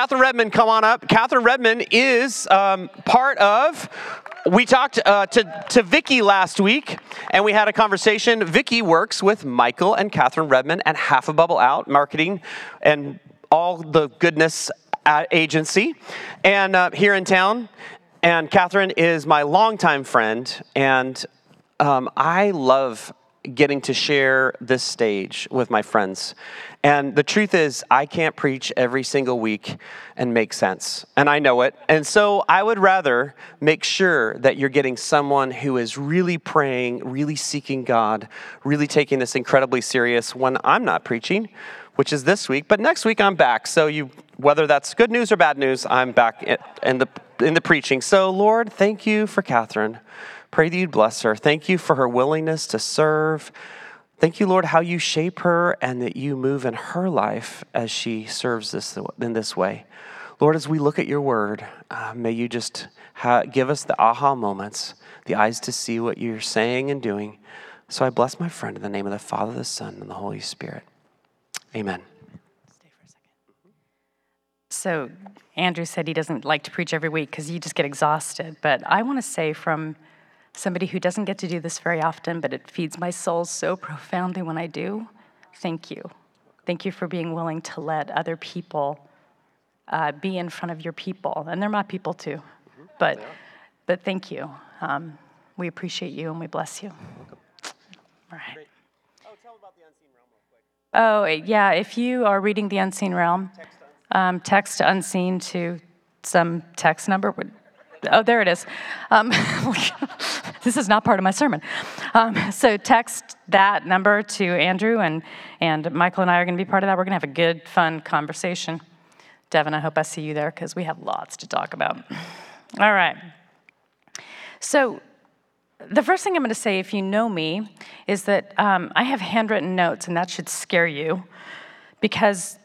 Catherine Redmond, come on up. Catherine Redmond is um, part of. We talked uh, to, to Vicky last week, and we had a conversation. Vicky works with Michael and Catherine Redmond and Half a Bubble Out Marketing and all the goodness agency, and uh, here in town. And Catherine is my longtime friend, and um, I love getting to share this stage with my friends. And the truth is, I can't preach every single week and make sense. And I know it. And so I would rather make sure that you're getting someone who is really praying, really seeking God, really taking this incredibly serious when I'm not preaching, which is this week. But next week I'm back. So you whether that's good news or bad news, I'm back in the in the preaching. So Lord, thank you for Catherine. Pray that you'd bless her. Thank you for her willingness to serve. Thank you, Lord, how you shape her and that you move in her life as she serves this in this way. Lord, as we look at your word, uh, may you just ha- give us the aha moments, the eyes to see what you're saying and doing. So I bless my friend in the name of the Father, the Son, and the Holy Spirit. Amen. Stay for a second. So, Andrew said he doesn't like to preach every week because you just get exhausted. But I want to say, from somebody who doesn't get to do this very often, but it feeds my soul so profoundly when I do. Thank you. Thank you for being willing to let other people uh, be in front of your people. And they're my people too. Mm-hmm. But, yeah. but thank you. Um, we appreciate you and we bless you. All right. Great. Oh, tell about the Unseen Realm real. Oh, yeah. If you are reading the Unseen Realm, text, um, text unseen to some text number. Oh, there it is. Um, this is not part of my sermon. Um, so text that number to Andrew, and, and Michael and I are going to be part of that. We're going to have a good, fun conversation. Devin, I hope I see you there because we have lots to talk about. All right. So, the first thing I'm going to say, if you know me, is that um, I have handwritten notes, and that should scare you because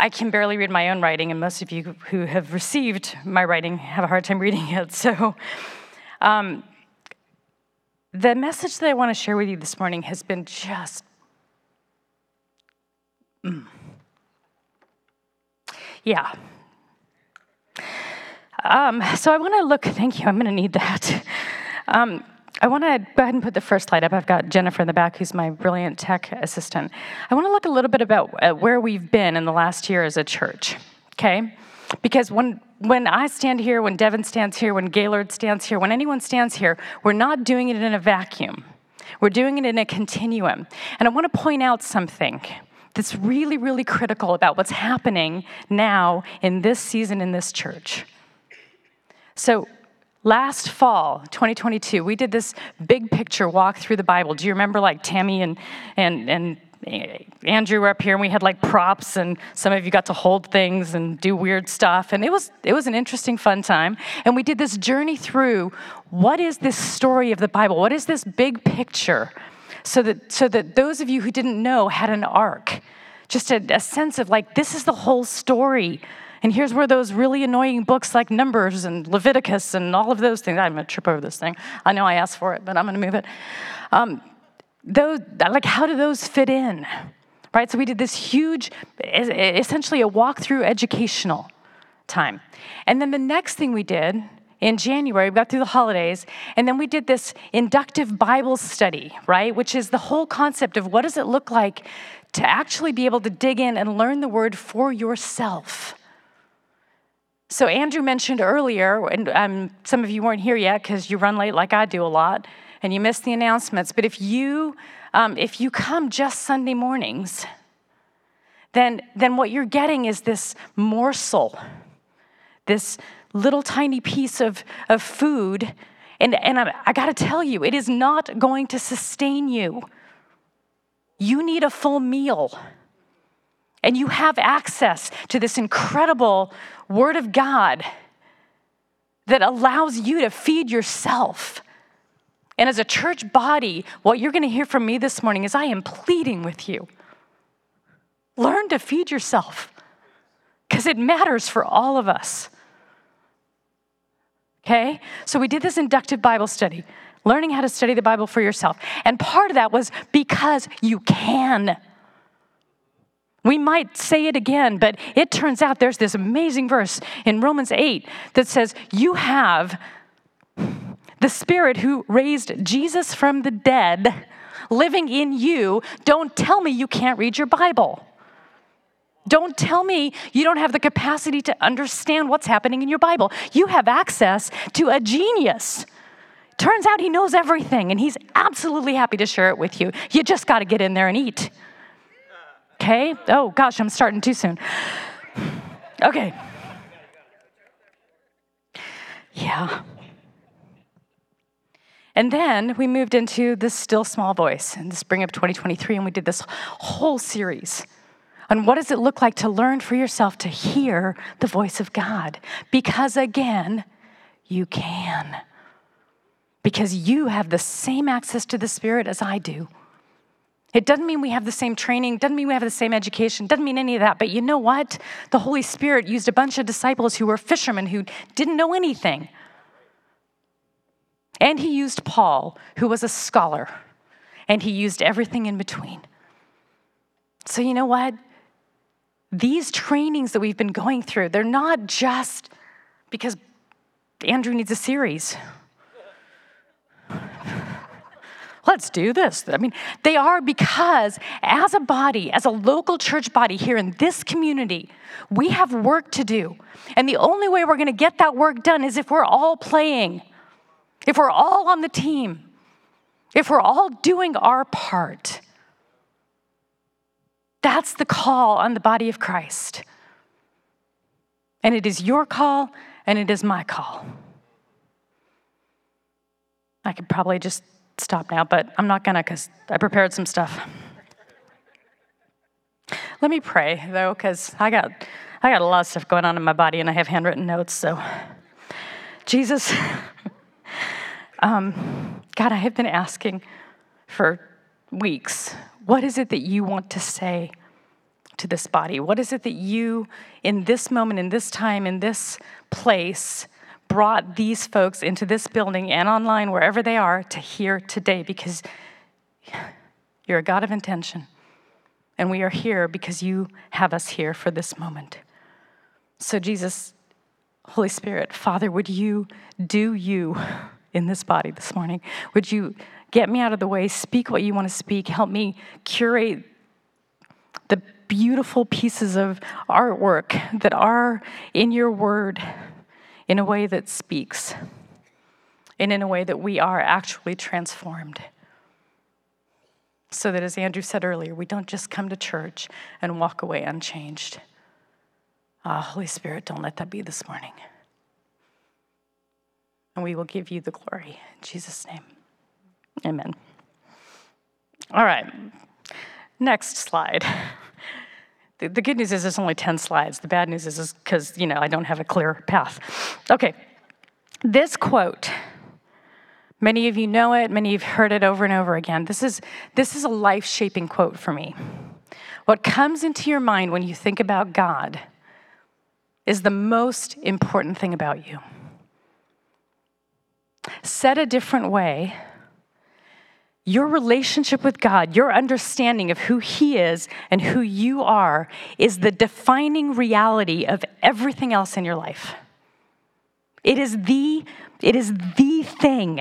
I can barely read my own writing, and most of you who have received my writing have a hard time reading it. So, um, the message that I want to share with you this morning has been just. Mm. Yeah. Um, so I want to look, thank you, I'm going to need that. Um, I want to go ahead and put the first slide up. I've got Jennifer in the back, who's my brilliant tech assistant. I want to look a little bit about uh, where we've been in the last year as a church, okay? Because when, when I stand here, when Devin stands here, when Gaylord stands here, when anyone stands here, we're not doing it in a vacuum. We're doing it in a continuum. And I want to point out something that's really, really critical about what's happening now in this season in this church. So, last fall 2022 we did this big picture walk through the bible do you remember like tammy and and and Andrew were up here and we had like props and some of you got to hold things and do weird stuff and it was it was an interesting fun time and we did this journey through what is this story of the Bible? What is this big picture? So that so that those of you who didn't know had an arc. Just a, a sense of like this is the whole story. And here's where those really annoying books like Numbers and Leviticus and all of those things, I'm gonna trip over this thing. I know I asked for it, but I'm gonna move it. Um, those, like how do those fit in? Right? So we did this huge, essentially a walk-through educational time. And then the next thing we did in January, we got through the holidays, and then we did this inductive Bible study, right? Which is the whole concept of what does it look like to actually be able to dig in and learn the word for yourself. So, Andrew mentioned earlier, and um, some of you weren't here yet because you run late like I do a lot and you miss the announcements. But if you, um, if you come just Sunday mornings, then, then what you're getting is this morsel, this little tiny piece of, of food. And, and I, I got to tell you, it is not going to sustain you. You need a full meal. And you have access to this incredible Word of God that allows you to feed yourself. And as a church body, what you're going to hear from me this morning is I am pleading with you. Learn to feed yourself because it matters for all of us. Okay? So we did this inductive Bible study, learning how to study the Bible for yourself. And part of that was because you can. We might say it again, but it turns out there's this amazing verse in Romans 8 that says, You have the Spirit who raised Jesus from the dead living in you. Don't tell me you can't read your Bible. Don't tell me you don't have the capacity to understand what's happening in your Bible. You have access to a genius. Turns out he knows everything and he's absolutely happy to share it with you. You just got to get in there and eat. Okay? Oh gosh, I'm starting too soon. Okay. Yeah. And then we moved into this still small voice in the spring of 2023, and we did this whole series on what does it look like to learn for yourself to hear the voice of God. Because again, you can. Because you have the same access to the Spirit as I do. It doesn't mean we have the same training, doesn't mean we have the same education, doesn't mean any of that. But you know what? The Holy Spirit used a bunch of disciples who were fishermen who didn't know anything. And he used Paul, who was a scholar, and he used everything in between. So, you know what? These trainings that we've been going through, they're not just because Andrew needs a series let's do this. I mean, they are because as a body, as a local church body here in this community, we have work to do. And the only way we're going to get that work done is if we're all playing, if we're all on the team, if we're all doing our part. That's the call on the body of Christ. And it is your call, and it is my call. I could probably just stop now, but I'm not gonna because I prepared some stuff. Let me pray though, because I got I got a lot of stuff going on in my body, and I have handwritten notes. So, Jesus, um, God, I have been asking for weeks. What is it that you want to say to this body? What is it that you, in this moment, in this time, in this place, brought these folks into this building and online, wherever they are, to hear today because you're a God of intention. And we are here because you have us here for this moment. So, Jesus, Holy Spirit, Father, would you do you in this body this morning? Would you get me out of the way, speak what you want to speak, help me curate the beautiful pieces of artwork that are in your word in a way that speaks and in a way that we are actually transformed. So that, as Andrew said earlier, we don't just come to church and walk away unchanged. Ah, Holy Spirit, don't let that be this morning. And we will give you the glory. In Jesus' name, amen. All right, next slide. The, the good news is it's only 10 slides. The bad news is because, you know, I don't have a clear path. Okay, this quote, many of you know it, many of you have heard it over and over again. This is, this is a life shaping quote for me. What comes into your mind when you think about God is the most important thing about you. Said a different way, your relationship with God, your understanding of who He is and who you are, is the defining reality of everything else in your life. It is the, it is the thing.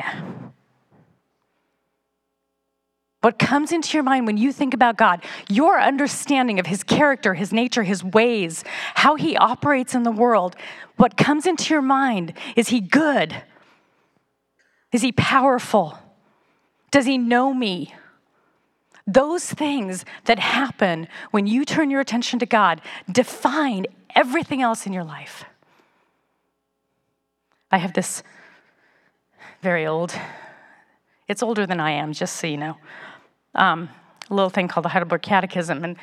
What comes into your mind when you think about God, your understanding of His character, His nature, His ways, how He operates in the world, what comes into your mind is He good? Is He powerful? Does he know me? Those things that happen when you turn your attention to God define everything else in your life. I have this very old, it's older than I am, just so you know, um, a little thing called the Heidelberg Catechism. And,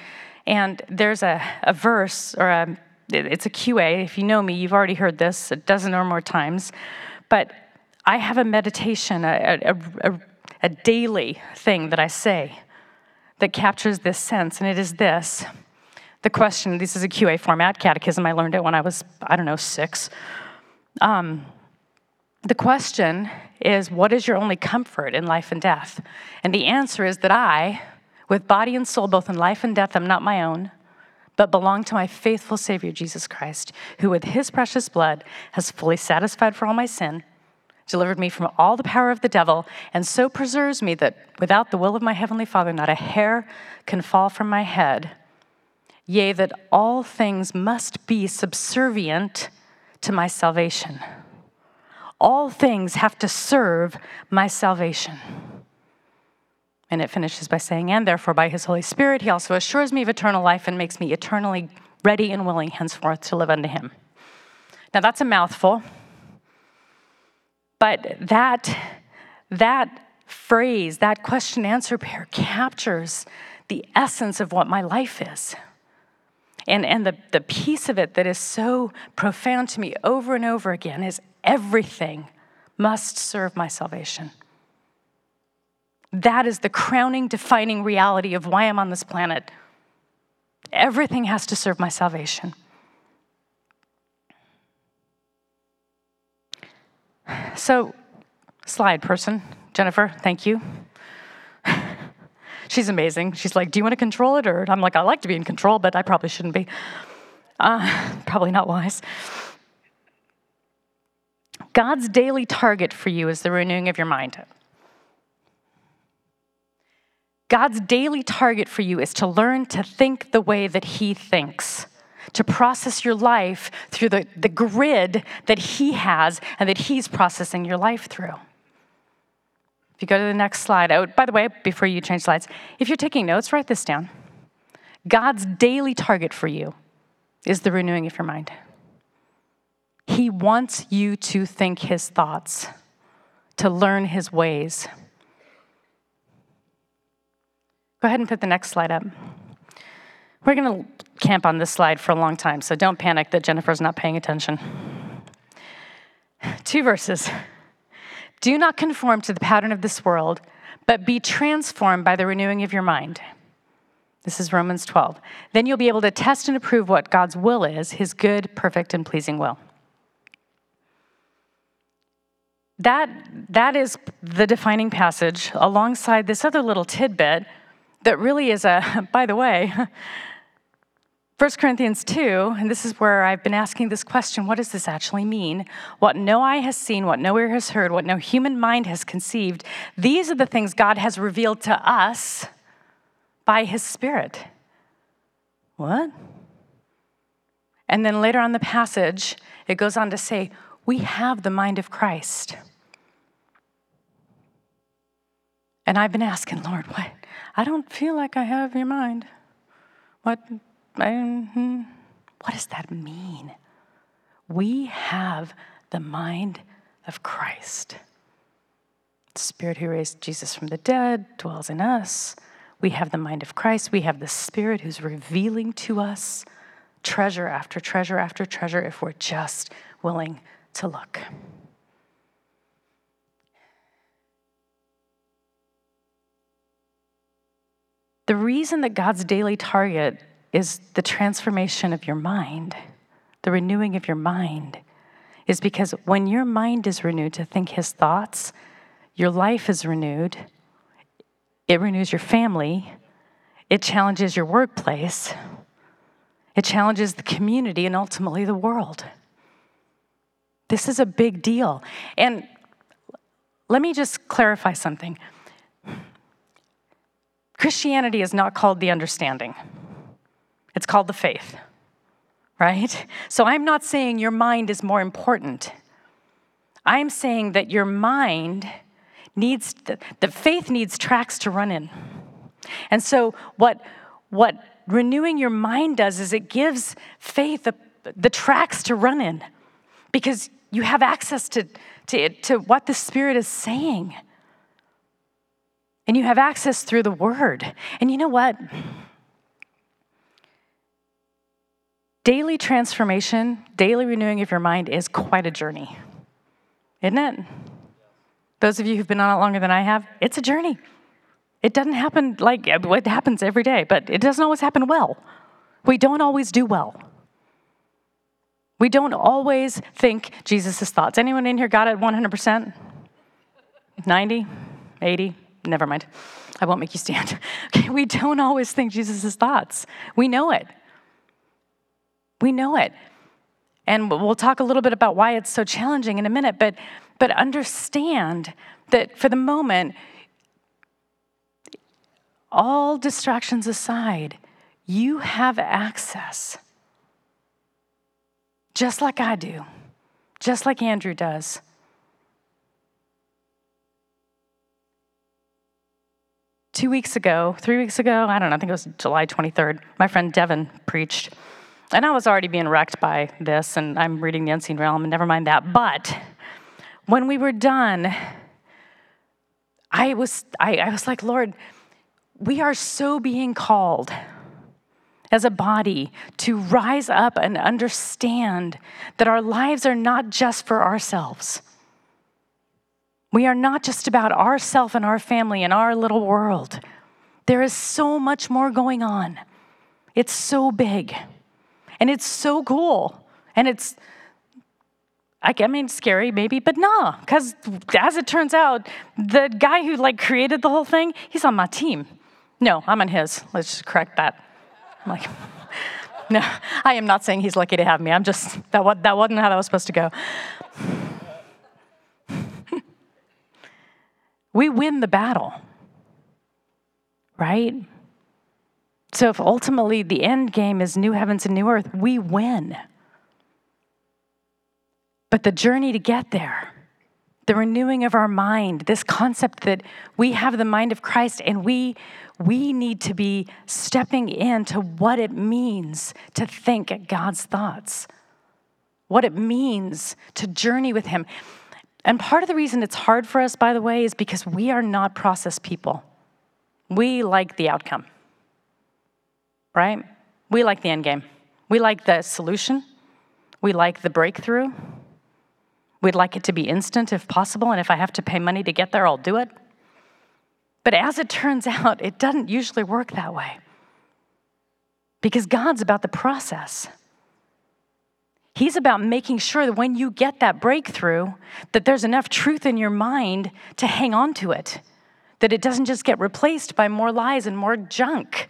and there's a, a verse, or a, it's a QA. If you know me, you've already heard this a dozen or more times. But I have a meditation, a, a, a a daily thing that I say that captures this sense, and it is this. The question, this is a QA format, catechism, I learned it when I was, I don't know, six. Um, the question is, what is your only comfort in life and death? And the answer is that I, with body and soul, both in life and death, am not my own. but belong to my faithful Savior, Jesus Christ, who with his precious blood has fully satisfied for all my sin, delivered me from all the power of the devil, and so preserves me that without the will of my heavenly Father, not a hair can fall from my head. Yea, that all things must be subservient to my salvation. All things have to serve my salvation. And it finishes by saying, And therefore, by his Holy Spirit, he also assures me of eternal life and makes me eternally ready and willing henceforth to live unto him. Now, that's a mouthful. But that, that phrase, that question answer pair captures the essence of what my life is. And, and the, the piece of it that is so profound to me over and over again is everything must serve my salvation. That is the crowning, defining reality of why I'm on this planet. Everything has to serve my salvation. So, slide person, Jennifer, thank you. She's amazing. She's like, Do you want to control it? Or I'm like, I like to be in control, but I probably shouldn't be. Uh, probably not wise. God's daily target for you is the renewing of your mind. God's daily target for you is to learn to think the way that He thinks, to process your life through the, the grid that He has and that He's processing your life through. If you go to the next slide, oh, by the way, before you change slides, if you're taking notes, write this down. God's daily target for you is the renewing of your mind. He wants you to think His thoughts, to learn His ways. Go ahead and put the next slide up. We're going to camp on this slide for a long time, so don't panic that Jennifer's not paying attention. Two verses. Do not conform to the pattern of this world, but be transformed by the renewing of your mind. This is Romans 12. Then you'll be able to test and approve what God's will is, his good, perfect, and pleasing will. That, that is the defining passage alongside this other little tidbit that really is a, by the way, 1 Corinthians 2, and this is where I've been asking this question what does this actually mean? What no eye has seen, what no ear has heard, what no human mind has conceived, these are the things God has revealed to us by his Spirit. What? And then later on the passage, it goes on to say, We have the mind of Christ. And I've been asking, Lord, what? I don't feel like I have your mind. What, I, hmm, what does that mean? We have the mind of Christ. The Spirit who raised Jesus from the dead dwells in us. We have the mind of Christ. We have the Spirit who's revealing to us treasure after treasure after treasure if we're just willing to look. The reason that God's daily target is the transformation of your mind, the renewing of your mind, is because when your mind is renewed to think His thoughts, your life is renewed, it renews your family, it challenges your workplace, it challenges the community, and ultimately the world. This is a big deal. And let me just clarify something. Christianity is not called the understanding, it's called the faith, right? So I'm not saying your mind is more important. I'm saying that your mind needs, the faith needs tracks to run in. And so what, what renewing your mind does is it gives faith the, the tracks to run in because you have access to, to, to what the Spirit is saying. And you have access through the word. And you know what? Daily transformation, daily renewing of your mind is quite a journey, isn't it? Those of you who've been on it longer than I have, it's a journey. It doesn't happen like uh, it happens every day, but it doesn't always happen well. We don't always do well. We don't always think Jesus' thoughts. Anyone in here got it 100%? 90? 80? never mind. I won't make you stand. Okay, we don't always think Jesus' thoughts. We know it. We know it. And we'll talk a little bit about why it's so challenging in a minute, but, but understand that for the moment, all distractions aside, you have access. Just like I do, just like Andrew does. Two weeks ago, three weeks ago, I don't know, I think it was July 23rd, my friend Devin preached. And I was already being wrecked by this, and I'm reading The Unseen Realm, and never mind that. But when we were done, I was, I, I was like, Lord, we are so being called as a body to rise up and understand that our lives are not just for ourselves. We are not just about ourself and our family and our little world. There is so much more going on. It's so big. And it's so cool. And it's I mean, scary maybe, but no, because as it turns out, the guy who like created the whole thing, he's on my team. No, I'm on his. Let's just correct that. I'm like, no, I am not saying he's lucky to have me. I'm just, that, that wasn't how that was supposed to go. we win the battle, right? So if ultimately the end game is new heavens and new earth, we win. But the journey to get there, the renewing of our mind, this concept that we have the mind of Christ and we we need to be stepping into what it means to think God's thoughts, what it means to journey with Him. And part of the reason it's hard for us, by the way, is because we are not process people. We like the outcome, right? We like the end game. We like the solution. We like the breakthrough. We'd like it to be instant if possible, and if I have to pay money to get there, I'll do it. But as it turns out, it doesn't usually work that way. Because God's about the process. He's about making sure that when you get that breakthrough, that there's enough truth in your mind to hang on to it, that it doesn't just get replaced by more lies and more junk.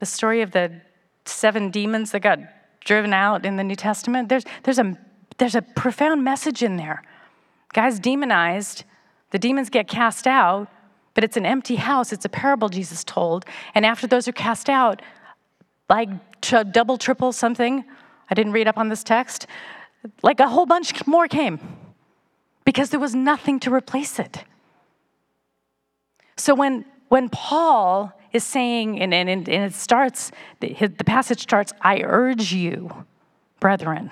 The story of the seven demons that got driven out in the New Testament, there's, there's, a, there's a profound message in there Guy's demonized, the demons get cast out, but it's an empty house. It's a parable Jesus told. And after those are cast out, like double, triple something, I didn't read up on this text, like a whole bunch more came because there was nothing to replace it. So when, when Paul is saying, and, and, and it starts, the, passage starts, I urge you, brethren,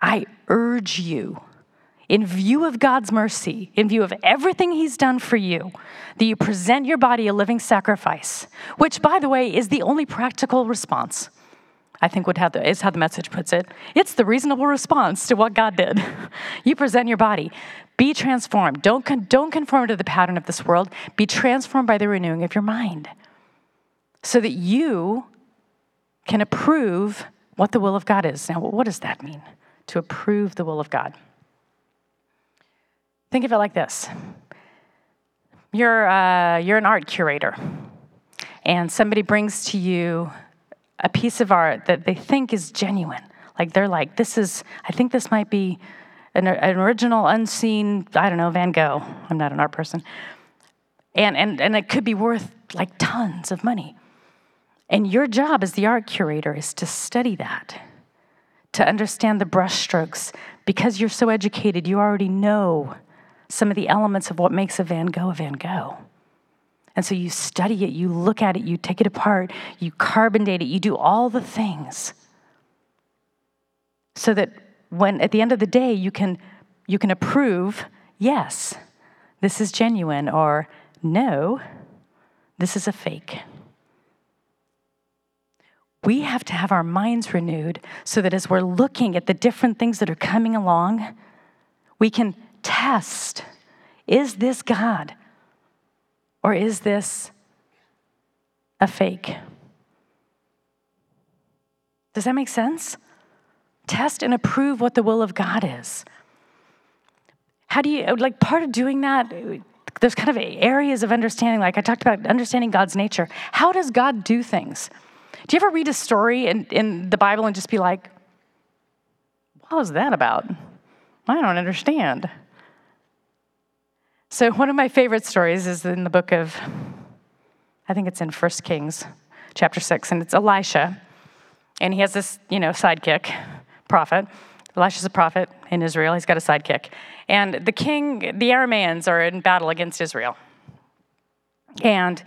I urge you in view of God's mercy, in view of everything He's done for you, that you present your body a living sacrifice, which, by the way, is the only practical response. I think would have the, is how the message puts it. It's the reasonable response to what God did. you present your body. Be transformed. Don't, con- don't conform to the pattern of this world. Be transformed by the renewing of your mind so that you can approve what the will of God is. Now, what does that mean? To approve the will of God. Think of it like this you're, uh, you're an art curator, and somebody brings to you a piece of art that they think is genuine. Like they're like, this is, I think this might be an, an original, unseen, I don't know, Van Gogh. I'm not an art person. And, and, and it could be worth like tons of money. And your job as the art curator is to study that, to understand the brushstrokes. Because you're so educated, you already know some of the elements of what makes a Van Gogh a Van Gogh. And so you study it, you look at it, you take it apart, you carbon date it, you do all the things so that when at the end of the day you can you can approve, yes, this is genuine or no, this is a fake. We have to have our minds renewed so that as we're looking at the different things that are coming along, we can test is this God or is this a fake? Does that make sense? Test and approve what the will of God is. How do you, like, part of doing that, there's kind of areas of understanding, like I talked about understanding God's nature. How does God do things? Do you ever read a story in, in the Bible and just be like, what was that about? I don't understand. So, one of my favorite stories is in the book of, I think it's in 1 Kings, chapter 6, and it's Elisha. And he has this, you know, sidekick, prophet. Elisha's a prophet in Israel. He's got a sidekick. And the king, the Arameans are in battle against Israel. And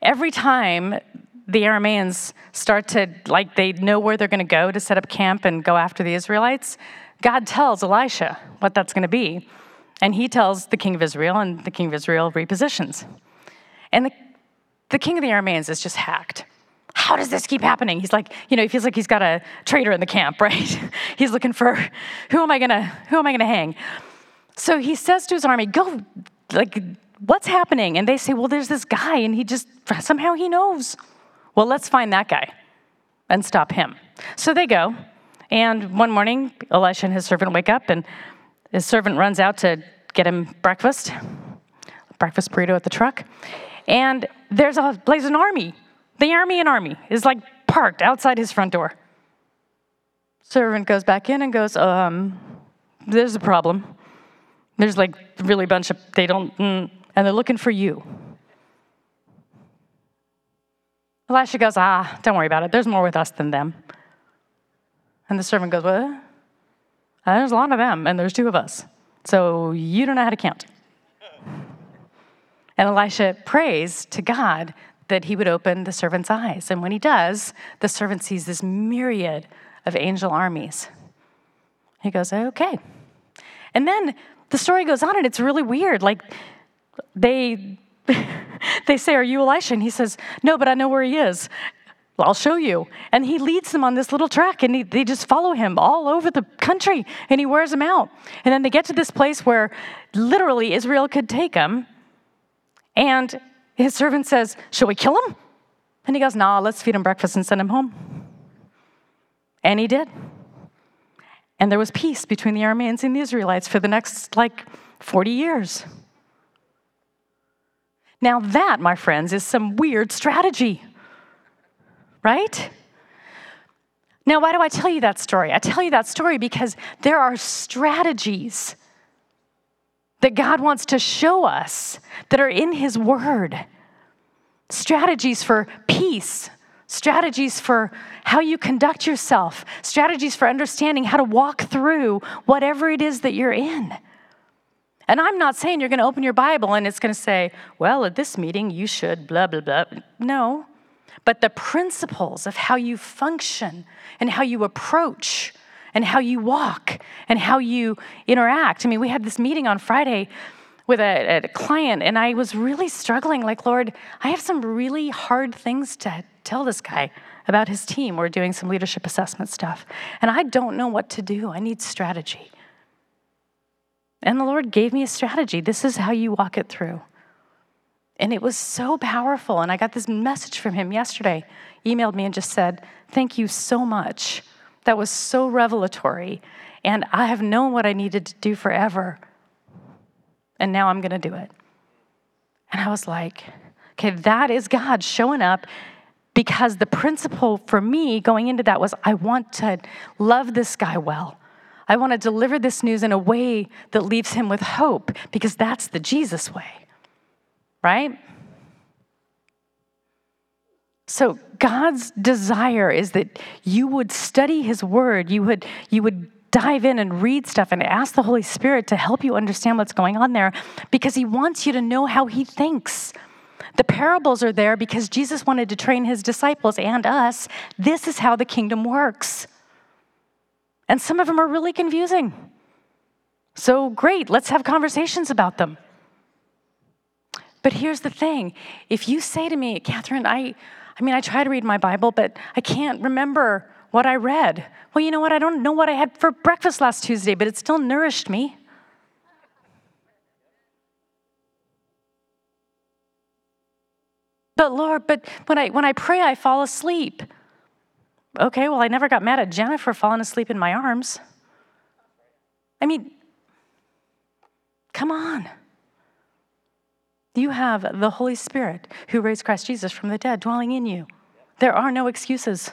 every time the Arameans start to, like, they know where they're going to go to set up camp and go after the Israelites, God tells Elisha what that's going to be. And he tells the king of Israel, and the king of Israel repositions. And the, the king of the Arameans is just hacked. How does this keep happening? He's like, you know, he feels like he's got a traitor in the camp, right? he's looking for who am I gonna, who am I gonna hang? So he says to his army, go, like, what's happening? And they say, well, there's this guy, and he just somehow he knows. Well, let's find that guy and stop him. So they go, and one morning, Elisha and his servant wake up, and his servant runs out to get him breakfast, breakfast burrito at the truck. And there's a an army. The Aramean army is like parked outside his front door. Servant goes back in and goes, um, there's a problem. There's like really a bunch of, they don't, mm, and they're looking for you. Elisha goes, ah, don't worry about it. There's more with us than them. And the servant goes, What? There's a lot of them, and there's two of us. So you don't know how to count. And Elisha prays to God that he would open the servant's eyes. And when he does, the servant sees this myriad of angel armies. He goes, Okay. And then the story goes on, and it's really weird. Like, they. they say, Are you Elisha? And he says, No, but I know where he is. I'll show you. And he leads them on this little track, and he, they just follow him all over the country, and he wears them out. And then they get to this place where literally Israel could take him. And his servant says, Shall we kill him? And he goes, Nah, let's feed him breakfast and send him home. And he did. And there was peace between the Arameans and the Israelites for the next like 40 years. Now, that, my friends, is some weird strategy right? Now, why do I tell you that story? I tell you that story because there are strategies that God wants to show us that are in His Word. Strategies for peace, strategies for how you conduct yourself, strategies for understanding how to walk through whatever it is that you're in. And I'm not saying you're going to open your Bible and it's going to say, well, at this meeting, you should blah, blah, blah. No, but the principles of how you function and how you approach and how you walk and how you interact. I mean, we had this meeting on Friday with a, a, client, and I was really struggling. Like, Lord, I have some really hard things to tell this guy about his team. We're doing some leadership assessment stuff, and I don't know what to do. I need strategy. And the Lord gave me a strategy. This is how you walk it through. And it was so powerful. And I got this message from him yesterday, emailed me and just said, Thank you so much. That was so revelatory. And I have known what I needed to do forever. And now I'm going to do it. And I was like, okay, that is God showing up because the principle for me going into that was I want to love this guy well. I want to deliver this news in a way that leaves him with hope because that's the Jesus way right? So God's desire is that you would study his word, you would you would dive in and read stuff and ask the Holy Spirit to help you understand what's going on there because he wants you to know how he thinks. The parables are there because Jesus wanted to train his disciples and us. This is how the kingdom works. And some of them are really confusing. So great, let's have conversations about them. But here's the thing if you say to me, Catherine, I, I mean, I try to read my Bible, but I can't remember what I read. Well, you know what? I don't know what I had for breakfast last Tuesday, but it still nourished me. But Lord, but when I when I pray, I fall asleep. Okay, well, I never got mad at Jennifer falling asleep in my arms. I mean, come on. You have the Holy Spirit who raised Christ Jesus from the dead dwelling in you. There are no excuses.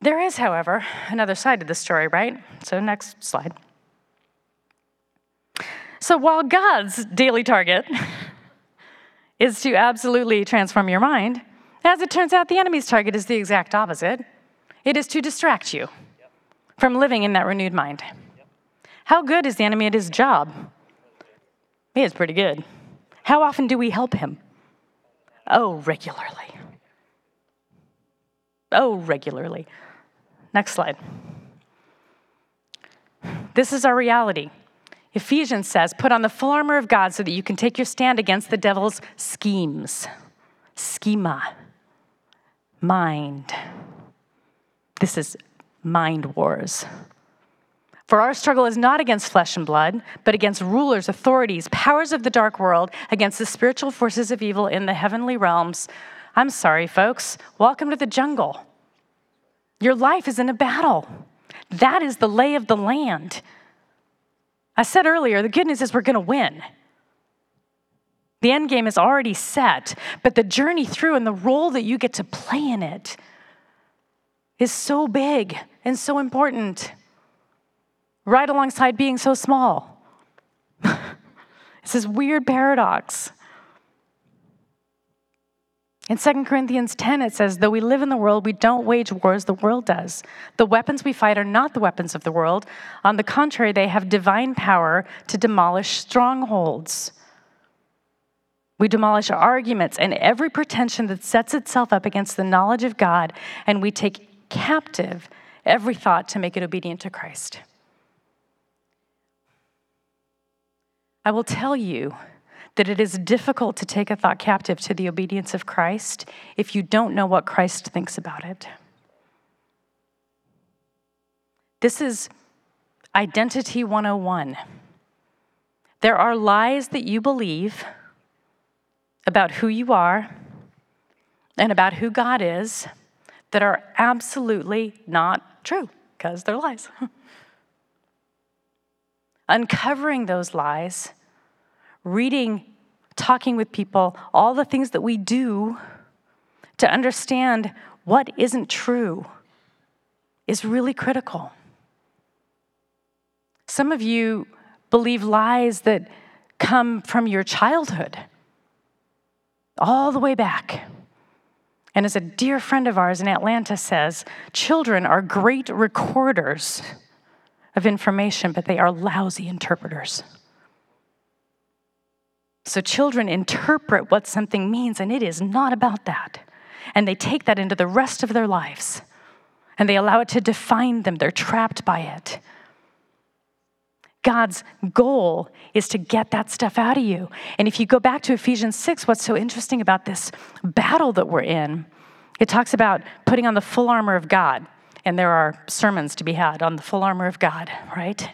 There is, however, another side to the story, right? So, next slide. So, while God's daily target is to absolutely transform your mind, as it turns out, the enemy's target is the exact opposite it is to distract you from living in that renewed mind. How good is the enemy at his job? He is pretty good. How often do we help him? Oh, regularly. Oh, regularly. Next slide. This is our reality. Ephesians says, put on the full armor of God so that you can take your stand against the devil's schemes. Schema. Mind. This is mind wars. For our struggle is not against flesh and blood, but against rulers, authorities, powers of the dark world, against the spiritual forces of evil in the heavenly realms. I'm sorry, folks. Welcome to the jungle. Your life is in a battle. That is the lay of the land. I said earlier, the good news is we're going to win. The end game is already set, but the journey through and the role that you get to play in it is so big and so important, right alongside being so small. it's this weird paradox. In 2 Corinthians 10, it says, Though we live in the world, we don't wage wars, the world does. The weapons we fight are not the weapons of the world. On the contrary, they have divine power to demolish strongholds. We demolish arguments and every pretension that sets itself up against the knowledge of God, and we take captive every thought to make it obedient to Christ. I will tell you that it is difficult to take a thought captive to the obedience of Christ if you don't know what Christ thinks about it. This is Identity 101. There are lies that you believe about who you are and about who God is that are absolutely not true because they're lies. Uncovering those lies reading, talking with people, all the things that we do to understand what isn't true is really critical. Some of you believe lies that come from your childhood, all the way back. And as a dear friend of ours in Atlanta says, children are great recorders of information, but they are lousy interpreters. So children interpret what something means, and it is not about that. And they take that into the rest of their lives, and they allow it to define them. They're trapped by it. God's goal is to get that stuff out of you. And if you go back to Ephesians 6, what's so interesting about this battle that we're in, it talks about putting on the full armor of God. And there are sermons to be had on the full armor of God, right?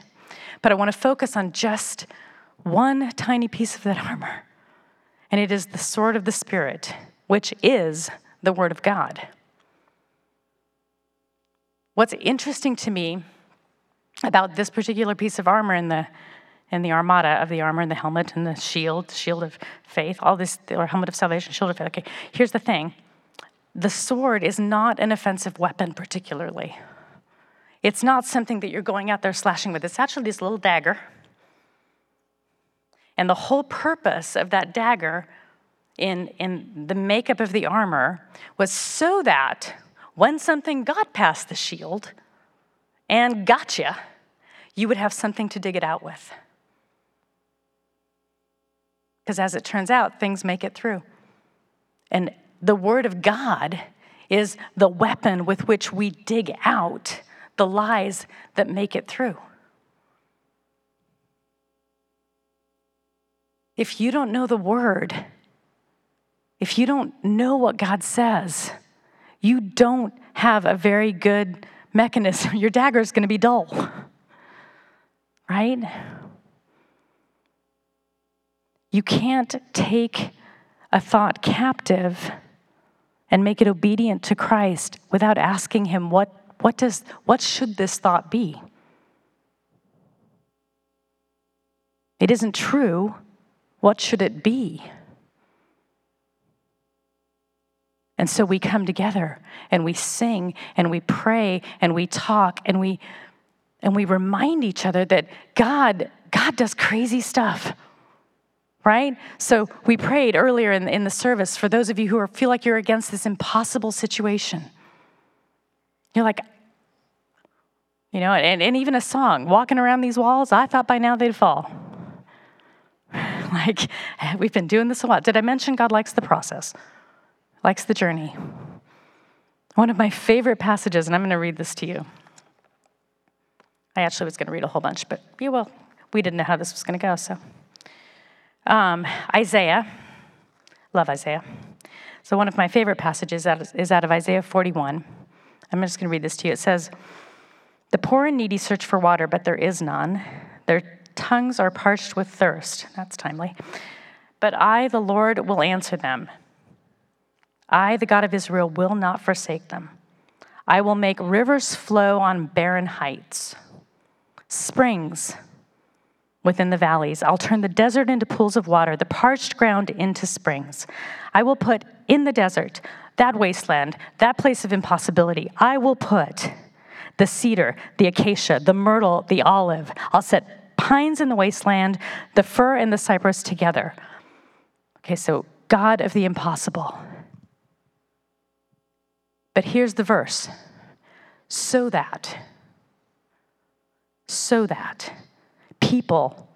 But I want to focus on just one tiny piece of that armor, and it is the sword of the Spirit, which is the Word of God. What's interesting to me about this particular piece of armor in the in the armada of the armor and the helmet and the shield, shield of faith, all this, or helmet of salvation, shield of faith. Okay, here's the thing the sword is not an offensive weapon, particularly. It's not something that you're going out there slashing with. It's actually this little dagger and the whole purpose of that dagger in, in the makeup of the armor was so that when something got past the shield and got you, you would have something to dig it out with. Because as it turns out, things make it through. And the Word of God is the weapon with which we dig out the lies that make it through. If you don't know the word, if you don't know what God says, you don't have a very good mechanism. Your dagger is going to be dull, right? You can't take a thought captive and make it obedient to Christ without asking him what, what, does, what should this thought be? It isn't true. What should it be? And so we come together and we sing and we pray and we talk and we and we remind each other that God God does crazy stuff. Right? So we prayed earlier in, in the service for those of you who are, feel like you're against this impossible situation. You're like, you know, and, and even a song, walking around these walls, I thought by now they'd fall. like, we've been doing this a lot. Did I mention God likes the process? likes the journey. One of my favorite passages, and I'm going to read this to you. I actually was going to read a whole bunch, but yeah, well, we didn't know how this was going to go, so. Um, Isaiah, love Isaiah. So, one of my favorite passages is out of Isaiah 41. I'm just going to read this to you. It says, The poor and needy search for water, but there is none. Their tongues are parched with thirst. That's timely. But I, the Lord, will answer them. I, the God of Israel, will not forsake them. I will make rivers flow on barren heights, springs within the valleys. I'll turn the desert into pools of water, the parched ground into springs. I will put in the desert, that wasteland, that place of impossibility, I will put the cedar, the acacia, the myrtle, the olive. I'll set pines in the wasteland, the fir and the cypress together. Okay, so God of the impossible. But here's the verse so that, so that people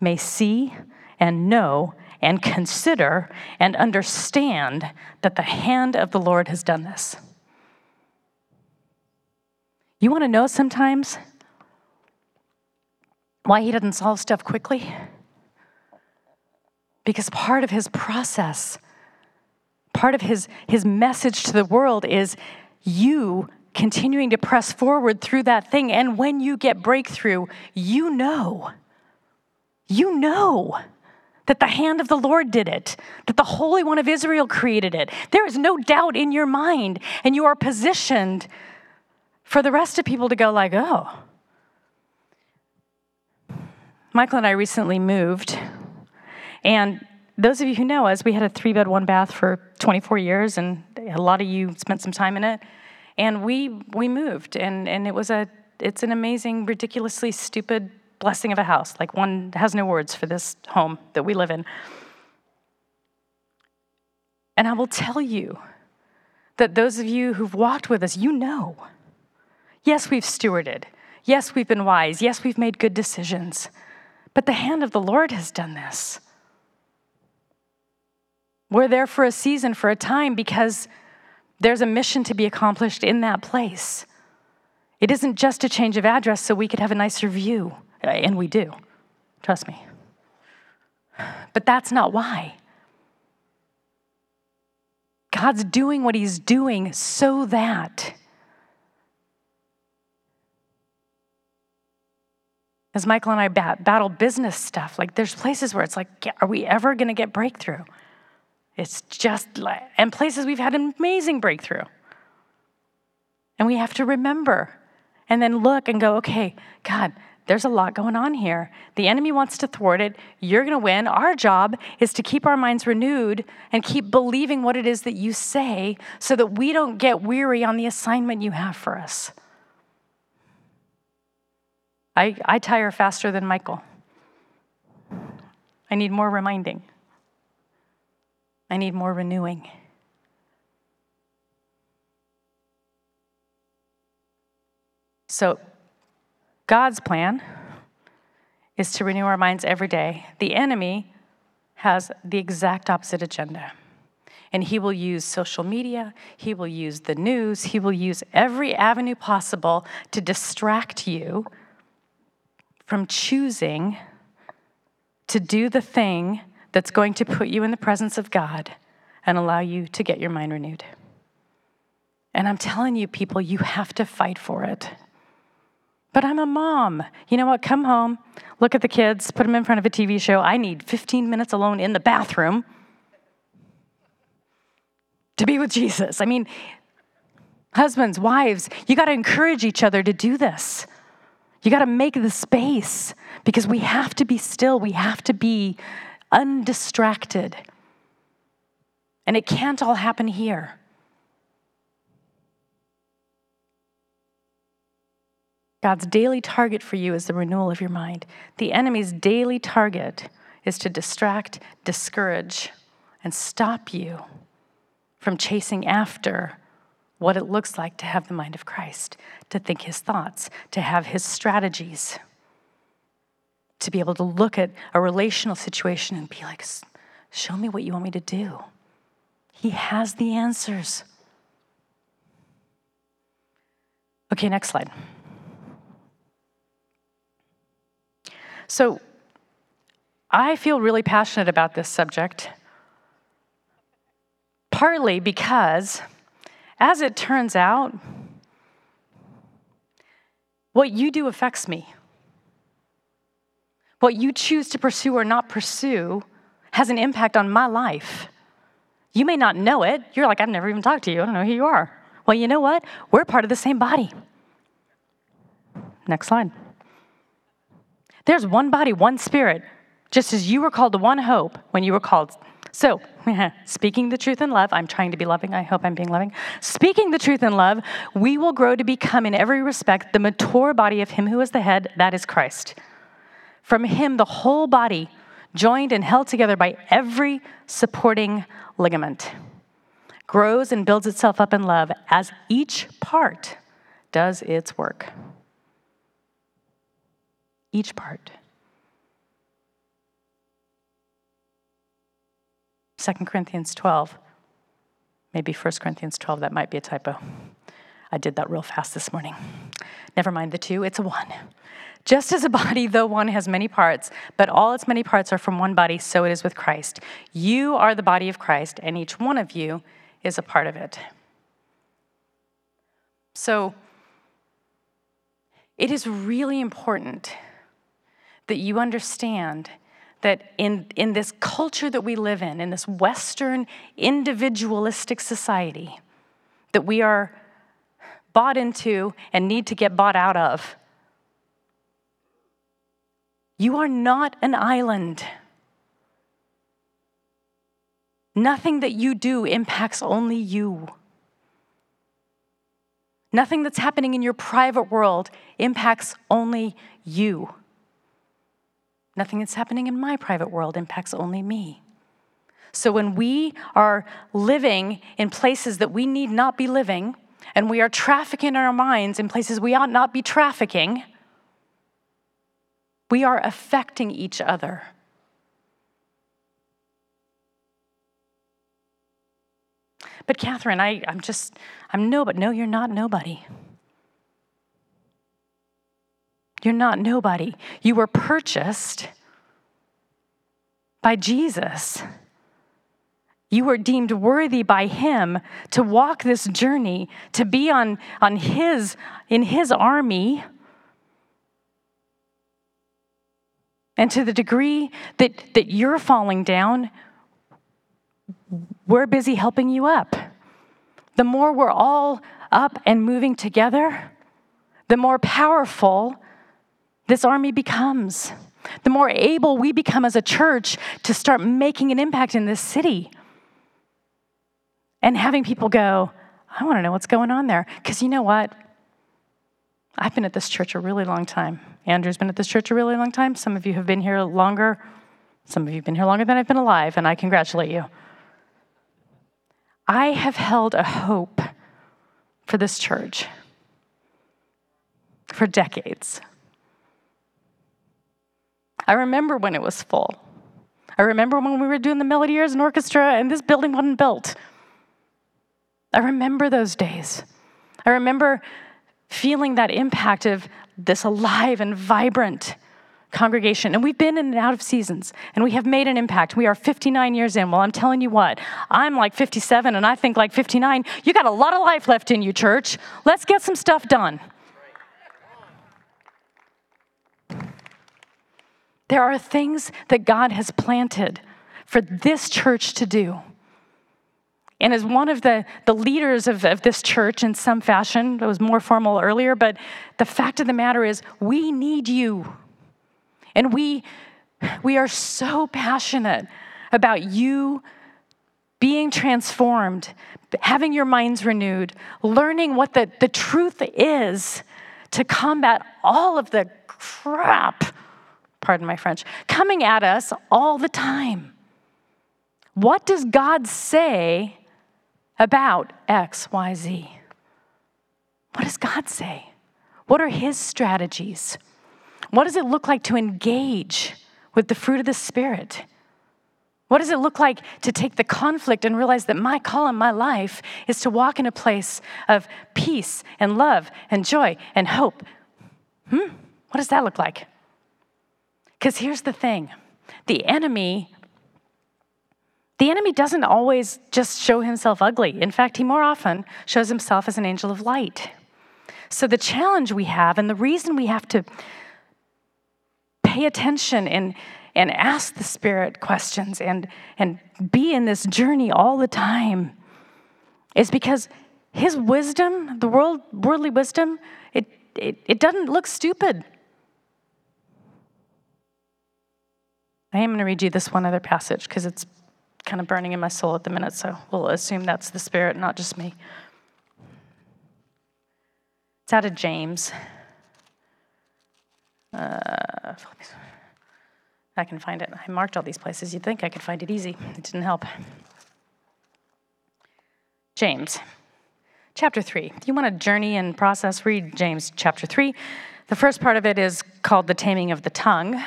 may see and know and consider and understand that the hand of the Lord has done this. You want to know sometimes why he doesn't solve stuff quickly? Because part of his process part of his, his message to the world is you continuing to press forward through that thing. And when you get breakthrough, you know, you know that the hand of the Lord did it, that the Holy One of Israel created it. There is no doubt in your mind, and you are positioned for the rest of people to go like, oh. Michael and I recently moved, and those of you who know us, we had a three bed, one bath for 24 years, and a lot of you spent some time in it. And we we moved, and and it was a it's an amazing, ridiculously stupid blessing of a house. Like one has no words for this home that we live in. And I will tell you that those of you who've walked with us, you know. Yes, we've stewarded. Yes, we've been wise. Yes, we've made good decisions. But the hand of the Lord has done this. We're there for a season, for a time, because there's a mission to be accomplished in that place. It isn't just a change of address so we could have a nicer view, uh, and we do. Trust me. But that's not why. God's doing what He's doing so that as Michael and I bat- battle business stuff, like there's places where it's like, are we ever going to get breakthrough? It's just and places we've had an amazing breakthrough. And we have to remember and then look and go, okay, God, there's a lot going on here. The enemy wants to thwart it. You're going to win. Our job is to keep our minds renewed and keep believing what it is that you say so that we don't get weary on the assignment you have for us. I, I tire faster than Michael. I need more reminding. I need more renewing. So, God's plan is to renew our minds every day. The enemy has the exact opposite agenda. And he will use social media, he will use the news, he will use every avenue possible to distract you from choosing to do the thing that's going to put you in the presence of God and allow you to get your mind renewed. And I'm telling you, people, you have to fight for it. But I'm a mom. You know what? Come home, look at the kids, put them in front of a TV show. I need 15 minutes alone in the bathroom to be with Jesus. I mean, husbands, wives, you got to encourage each other to do this. You got to make the space because we have to be still. We have to be undistracted. And it can't all happen here. God's daily target for you is the renewal of your mind. The enemy's daily target is to distract, discourage, and stop you from chasing after what it looks like to have the mind of Christ, to think his thoughts, to have his strategies, to be able to look at a relational situation and be like, show me what you want me to do. He has the answers. Okay, next slide. So, I feel really passionate about this subject, partly because as it turns out, what you do affects me. What you choose to pursue or not pursue has an impact on my life. You may not know it. You're like, I've never even talked to you. I don't know who you are. Well, you know what? We're part of the same body. Next slide. There's one body, one spirit, just as you were called to one hope when you were called so, speaking the truth in love, I'm trying to be loving. I hope I'm being loving. Speaking the truth in love, we will grow to become, in every respect, the mature body of Him who is the head, that is Christ. From Him, the whole body, joined and held together by every supporting ligament, grows and builds itself up in love as each part does its work. Each part. 2 Corinthians 12. Maybe 1 Corinthians 12, that might be a typo. I did that real fast this morning. Never mind the two, it's a one. Just as a body, though one has many parts, but all its many parts are from one body, so it is with Christ. You are the body of Christ, and each one of you is a part of it. So, it is really important that you understand that in, in this culture that we live in, in this Western individualistic society, that we are bought into and need to get bought out of. You are not an island. Nothing that you do impacts only you. Nothing that's happening in your private world impacts only you. Nothing that's happening in my private world impacts only me. So when we are living in places that we need not be living, and we are trafficking our minds in places we ought not be trafficking, we are affecting each other. But Catherine, I, I'm just, I'm no, but no, you're not nobody. You're not nobody. You were purchased by Jesus. You were deemed worthy by him to walk this journey, to be on, on his, in his army. And to the degree that, that you're falling down, we're busy helping you up. The more we're all up and moving together, the more powerful this army becomes. The more able we become as a church to start making an impact in this city. And having people go, I want to know what's going on there. Because you know what? I've been at this church a really long time. Andrew's been at this church a really long time. Some of you have been here longer. Some of you have been here longer than I've been alive, and I congratulate you. I have held a hope for this church for decades. I remember when it was full. I remember when we were doing the Melody Years and Orchestra and this building wasn't built. I remember those days. I remember feeling that impact of this alive and vibrant congregation. And we've been in and out of seasons, and we have made an impact. We are 59 years in. Well, I'm telling you what, I'm like 57, and I think like 59. You got a lot of life left in you, church. Let's get some stuff done. There are things that God has planted for this church to do. And as one of the, the leaders of, of this church in some fashion, it was more formal earlier, but the fact of the matter is, we need you. And we, we are so passionate about you being transformed, having your minds renewed, learning what the, the truth is to combat all of the crap, pardon my French, coming at us all the time. What does God say about X, Y, Z? What does God say? What are His strategies? What does it look like to engage with the fruit of the Spirit? What does it look like to take the conflict and realize that my call in my life is to walk in a place of peace and love and joy and hope? Hmm? What does that look like? Because here's the thing the enemy the enemy doesn't always just show himself ugly. In fact, he more often shows himself as an angel of light. So, the challenge we have, and the reason we have to pay attention and, and ask the Spirit questions and, and be in this journey all the time, is because his wisdom, the world, worldly wisdom, it, it, it doesn't look stupid. I am going to read you this one other passage because it's kind of burning in my soul at the minute, so we'll assume that's the Spirit, not just me. It's out of James. Uh, I can find it. I marked all these places. You'd think I could find it easy. It didn't help. James, chapter 3. You want to journey and process? Read James chapter 3. The first part of it is called The Taming of the Tongue.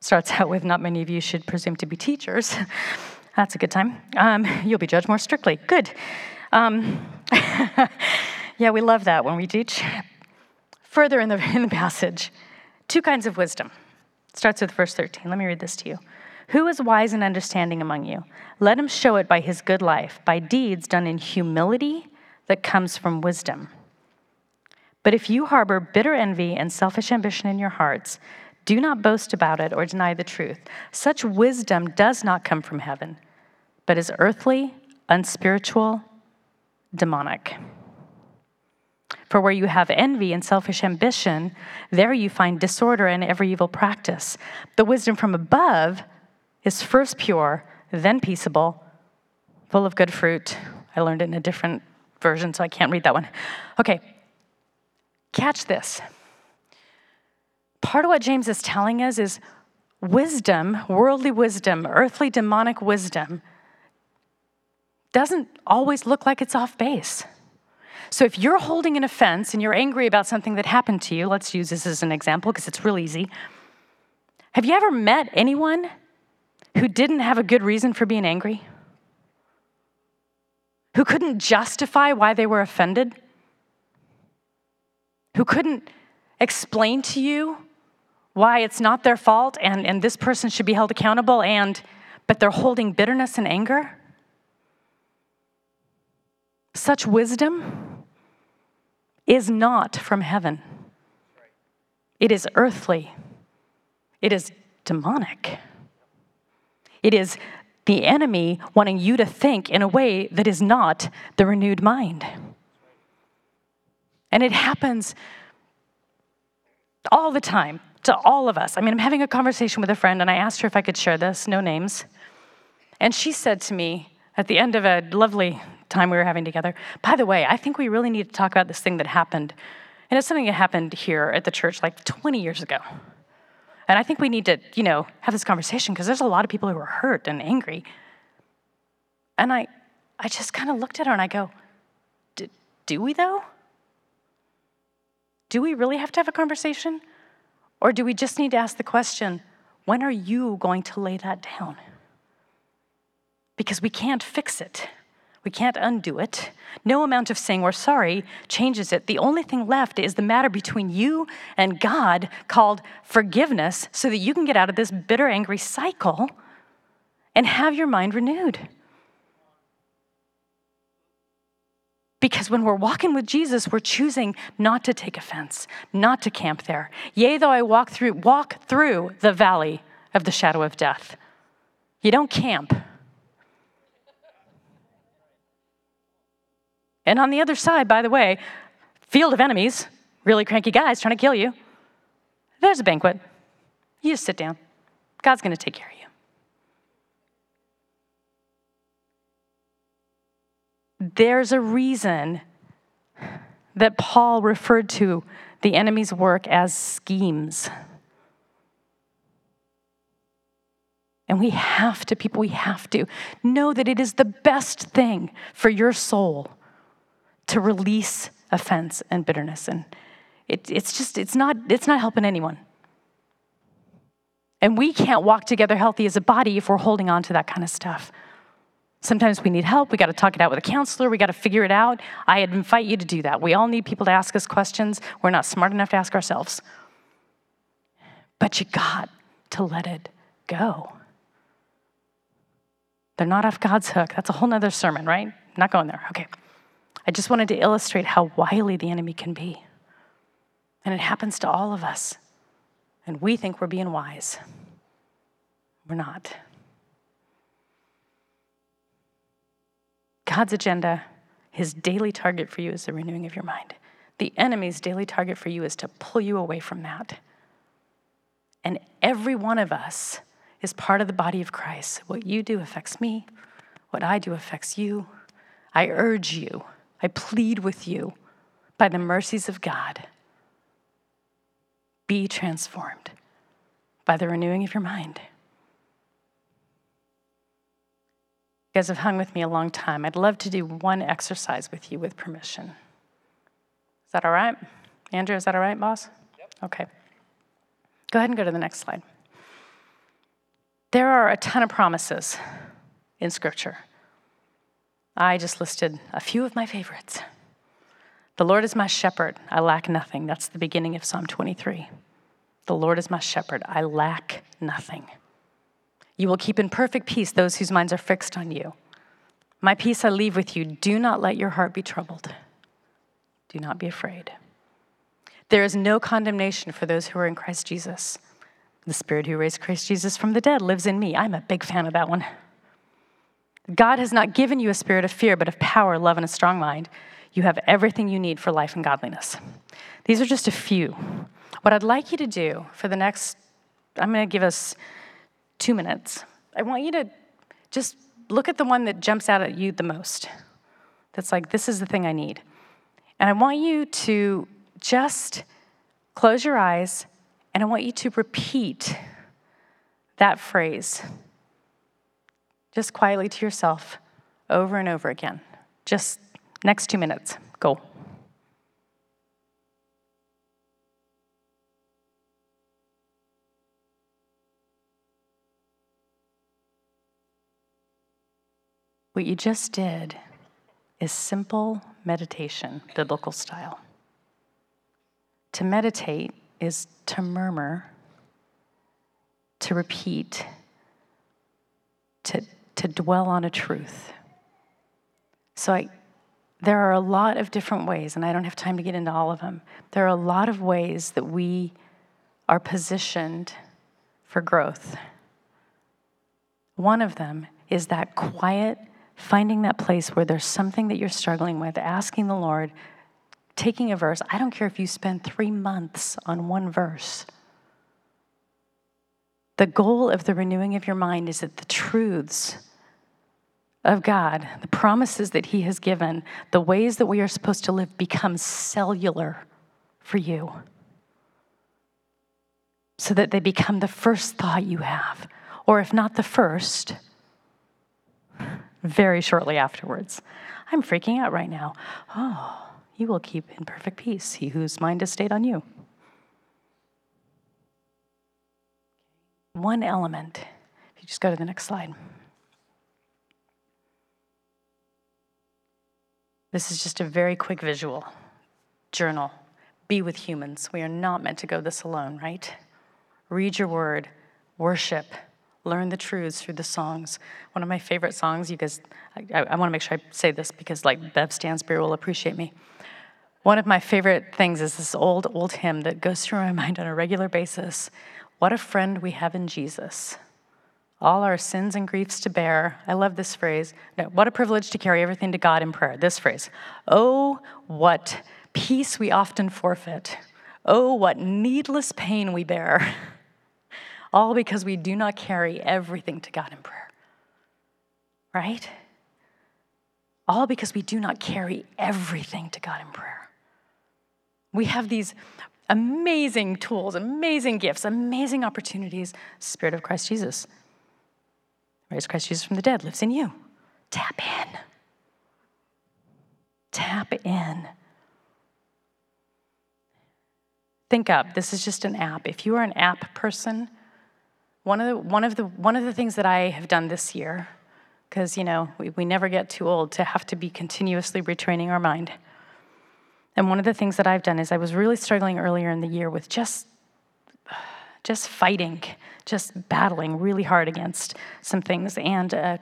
Starts out with, Not many of you should presume to be teachers. That's a good time. Um, you'll be judged more strictly. Good. Um, yeah, we love that when we teach. Further in the, in the passage, two kinds of wisdom. Starts with verse 13. Let me read this to you. Who is wise and understanding among you? Let him show it by his good life, by deeds done in humility that comes from wisdom. But if you harbor bitter envy and selfish ambition in your hearts, do not boast about it or deny the truth. Such wisdom does not come from heaven, but is earthly, unspiritual, demonic. For where you have envy and selfish ambition, there you find disorder and every evil practice. The wisdom from above is first pure, then peaceable, full of good fruit. I learned it in a different version, so I can't read that one. Okay, catch this part of what James is telling us is wisdom, worldly wisdom, earthly demonic wisdom, doesn't always look like it's off base. So if you're holding an offense and you're angry about something that happened to you, let's use this as an example because it's real easy. Have you ever met anyone who didn't have a good reason for being angry? Who couldn't justify why they were offended? Who couldn't explain to you why it's not their fault and, and this person should be held accountable and but they're holding bitterness and anger? Such wisdom is not from heaven. It is earthly. It is demonic. It is the enemy wanting you to think in a way that is not the renewed mind. And it happens all the time to all of us. I mean, I'm having a conversation with a friend, and I asked her if I could share this, no names. And she said to me at the end of a lovely time we were having together, by the way, I think we really need to talk about this thing that happened. And it's something that happened here at the church like 20 years ago. And I think we need to, you know, have this conversation because there's a lot of people who are hurt and angry. And I, I just kind of looked at her and I go, do we though? Do we really have to have a conversation? Or do we just need to ask the question, when are you going to lay that down? Because we can't fix it. We can't undo it. No amount of saying we're sorry changes it. The only thing left is the matter between you and God called forgiveness so that you can get out of this bitter, angry cycle and have your mind renewed. Because when we're walking with Jesus, we're choosing not to take offense, not to camp there. Yea, though I walk through, walk through the valley of the shadow of death. You don't camp. And on the other side, by the way, field of enemies, really cranky guys trying to kill you. There's a banquet. You just sit down. God's going to take care of you. There's a reason that Paul referred to the enemy's work as schemes. And we have to, people, we have to know that it is the best thing for your soul to release offense and bitterness. And it, it's just, it's not, it's not helping anyone. And we can't walk together healthy as a body if we're holding on to that kind of stuff. Sometimes we need help. We got to talk it out with a counselor. We got to figure it out. I invite you to do that. We all need people to ask us questions. We're not smart enough to ask ourselves. But you got to let it go. They're not off God's hook. That's a whole nother sermon, right? Not going there. Okay. I just wanted to illustrate how wily the enemy can be. And it happens to all of us. And we think we're being wise. We're not. God's agenda, his daily target for you is the renewing of your mind. The enemy's daily target for you is to pull you away from that. And every one of us is part of the body of Christ. What you do affects me, what I do affects you. I urge you, I plead with you by the mercies of God be transformed by the renewing of your mind. You guys have hung with me a long time. I'd love to do one exercise with you with permission. Is that all right? Andrew, is that all right, boss? Yep. Okay. Go ahead and go to the next slide. There are a ton of promises in Scripture. I just listed a few of my favorites. The Lord is my shepherd, I lack nothing. That's the beginning of Psalm 23. The Lord is my shepherd, I lack nothing. You will keep in perfect peace those whose minds are fixed on you. My peace I leave with you. Do not let your heart be troubled. Do not be afraid. There is no condemnation for those who are in Christ Jesus. The Spirit who raised Christ Jesus from the dead lives in me. I'm a big fan of that one. God has not given you a spirit of fear, but of power, love, and a strong mind. You have everything you need for life and godliness. These are just a few. What I'd like you to do for the next, I'm going to give us two minutes. I want you to just look at the one that jumps out at you the most. That's like, this is the thing I need. And I want you to just close your eyes and I want you to repeat that phrase just quietly to yourself over and over again. Just next two minutes. Go. What you just did is simple meditation, biblical style. To meditate is to murmur, to repeat, to, to dwell on a truth. So I, there are a lot of different ways, and I don't have time to get into all of them. There are a lot of ways that we are positioned for growth. One of them is that quiet, finding that place where there's something that you're struggling with, asking the Lord, taking a verse. I don't care if you spend three months on one verse. The goal of the renewing of your mind is that the truths of God, the promises that He has given, the ways that we are supposed to live become cellular for you. So that they become the first thought you have. Or if not the first, very shortly afterwards. I'm freaking out right now. Oh, you will keep in perfect peace he whose mind is stayed on you. One element, if you just go to the next slide. This is just a very quick visual. Journal. Be with humans. We are not meant to go this alone, right? Read your word, worship, learn the truths through the songs. One of my favorite songs, you guys, I, I want to make sure I say this because, like, Bev Stansbury will appreciate me. One of my favorite things is this old, old hymn that goes through my mind on a regular basis. What a friend we have in Jesus. all our sins and griefs to bear. I love this phrase. No, what a privilege to carry everything to God in prayer. This phrase. Oh, what peace we often forfeit. Oh, what needless pain we bear. All because we do not carry everything to God in prayer. Right? All because we do not carry everything to God in prayer. We have these amazing tools, amazing gifts, amazing opportunities. Spirit of Christ Jesus. Raised Christ Jesus from the dead, lives in you. Tap in. Tap in. ThinkUp. This is just an app. If you are an app person, one of the, one of the, one of the things that I have done this year, because, you know, we, we never get too old to have to be continuously retraining our mind. And one of the things that I've done is I was really struggling earlier in the year with just just fighting, just battling really hard against some things. And uh,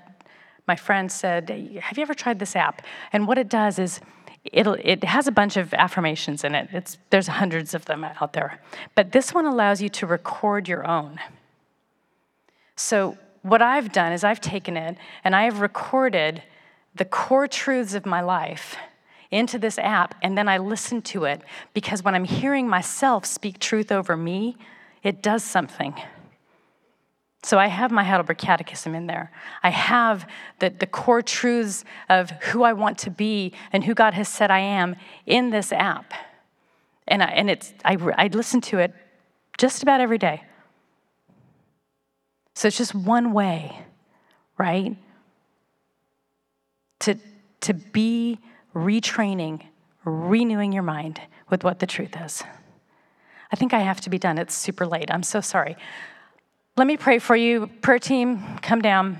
my friend said, Have you ever tried this app? And what it does is, It'll, it has a bunch of affirmations in it. It's, there's hundreds of them out there. But this one allows you to record your own. So, what I've done is I've taken it and I have recorded the core truths of my life into this app, and then I listen to it because when I'm hearing myself speak truth over me, it does something. So I have my Heidelberg Catechism in there. I have the, the core truths of who I want to be and who God has said I am in this app. And, I, and it's, I, I listen to it just about every day. So it's just one way, right? To, to be retraining, renewing your mind with what the truth is. I think I have to be done. It's super late. I'm so sorry. Let me pray for you. Prayer team, come down.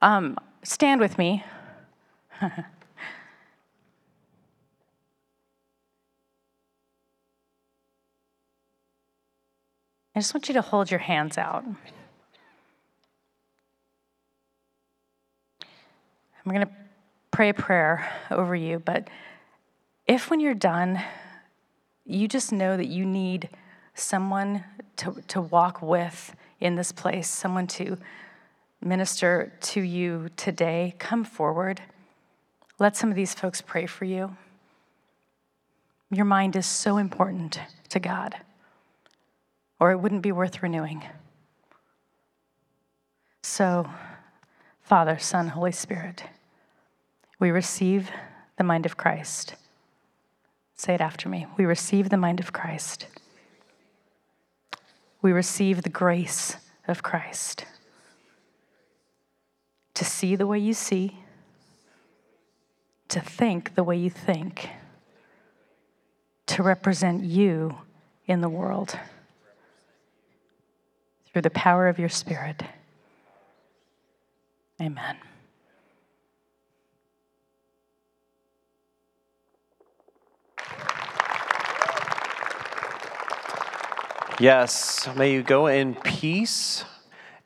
Um, stand with me. I just want you to hold your hands out. I'm going to pray a prayer over you, but if when you're done, you just know that you need someone to, to walk with in this place, someone to minister to you today, come forward. Let some of these folks pray for you. Your mind is so important to God, or it wouldn't be worth renewing. So, Father, Son, Holy Spirit, we receive the mind of Christ. Say it after me. We receive the mind of Christ. We receive the grace of Christ. To see the way you see, to think the way you think, to represent you in the world through the power of your Spirit. Amen. Yes, may you go in peace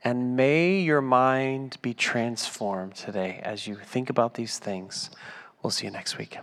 and may your mind be transformed today as you think about these things. We'll see you next week.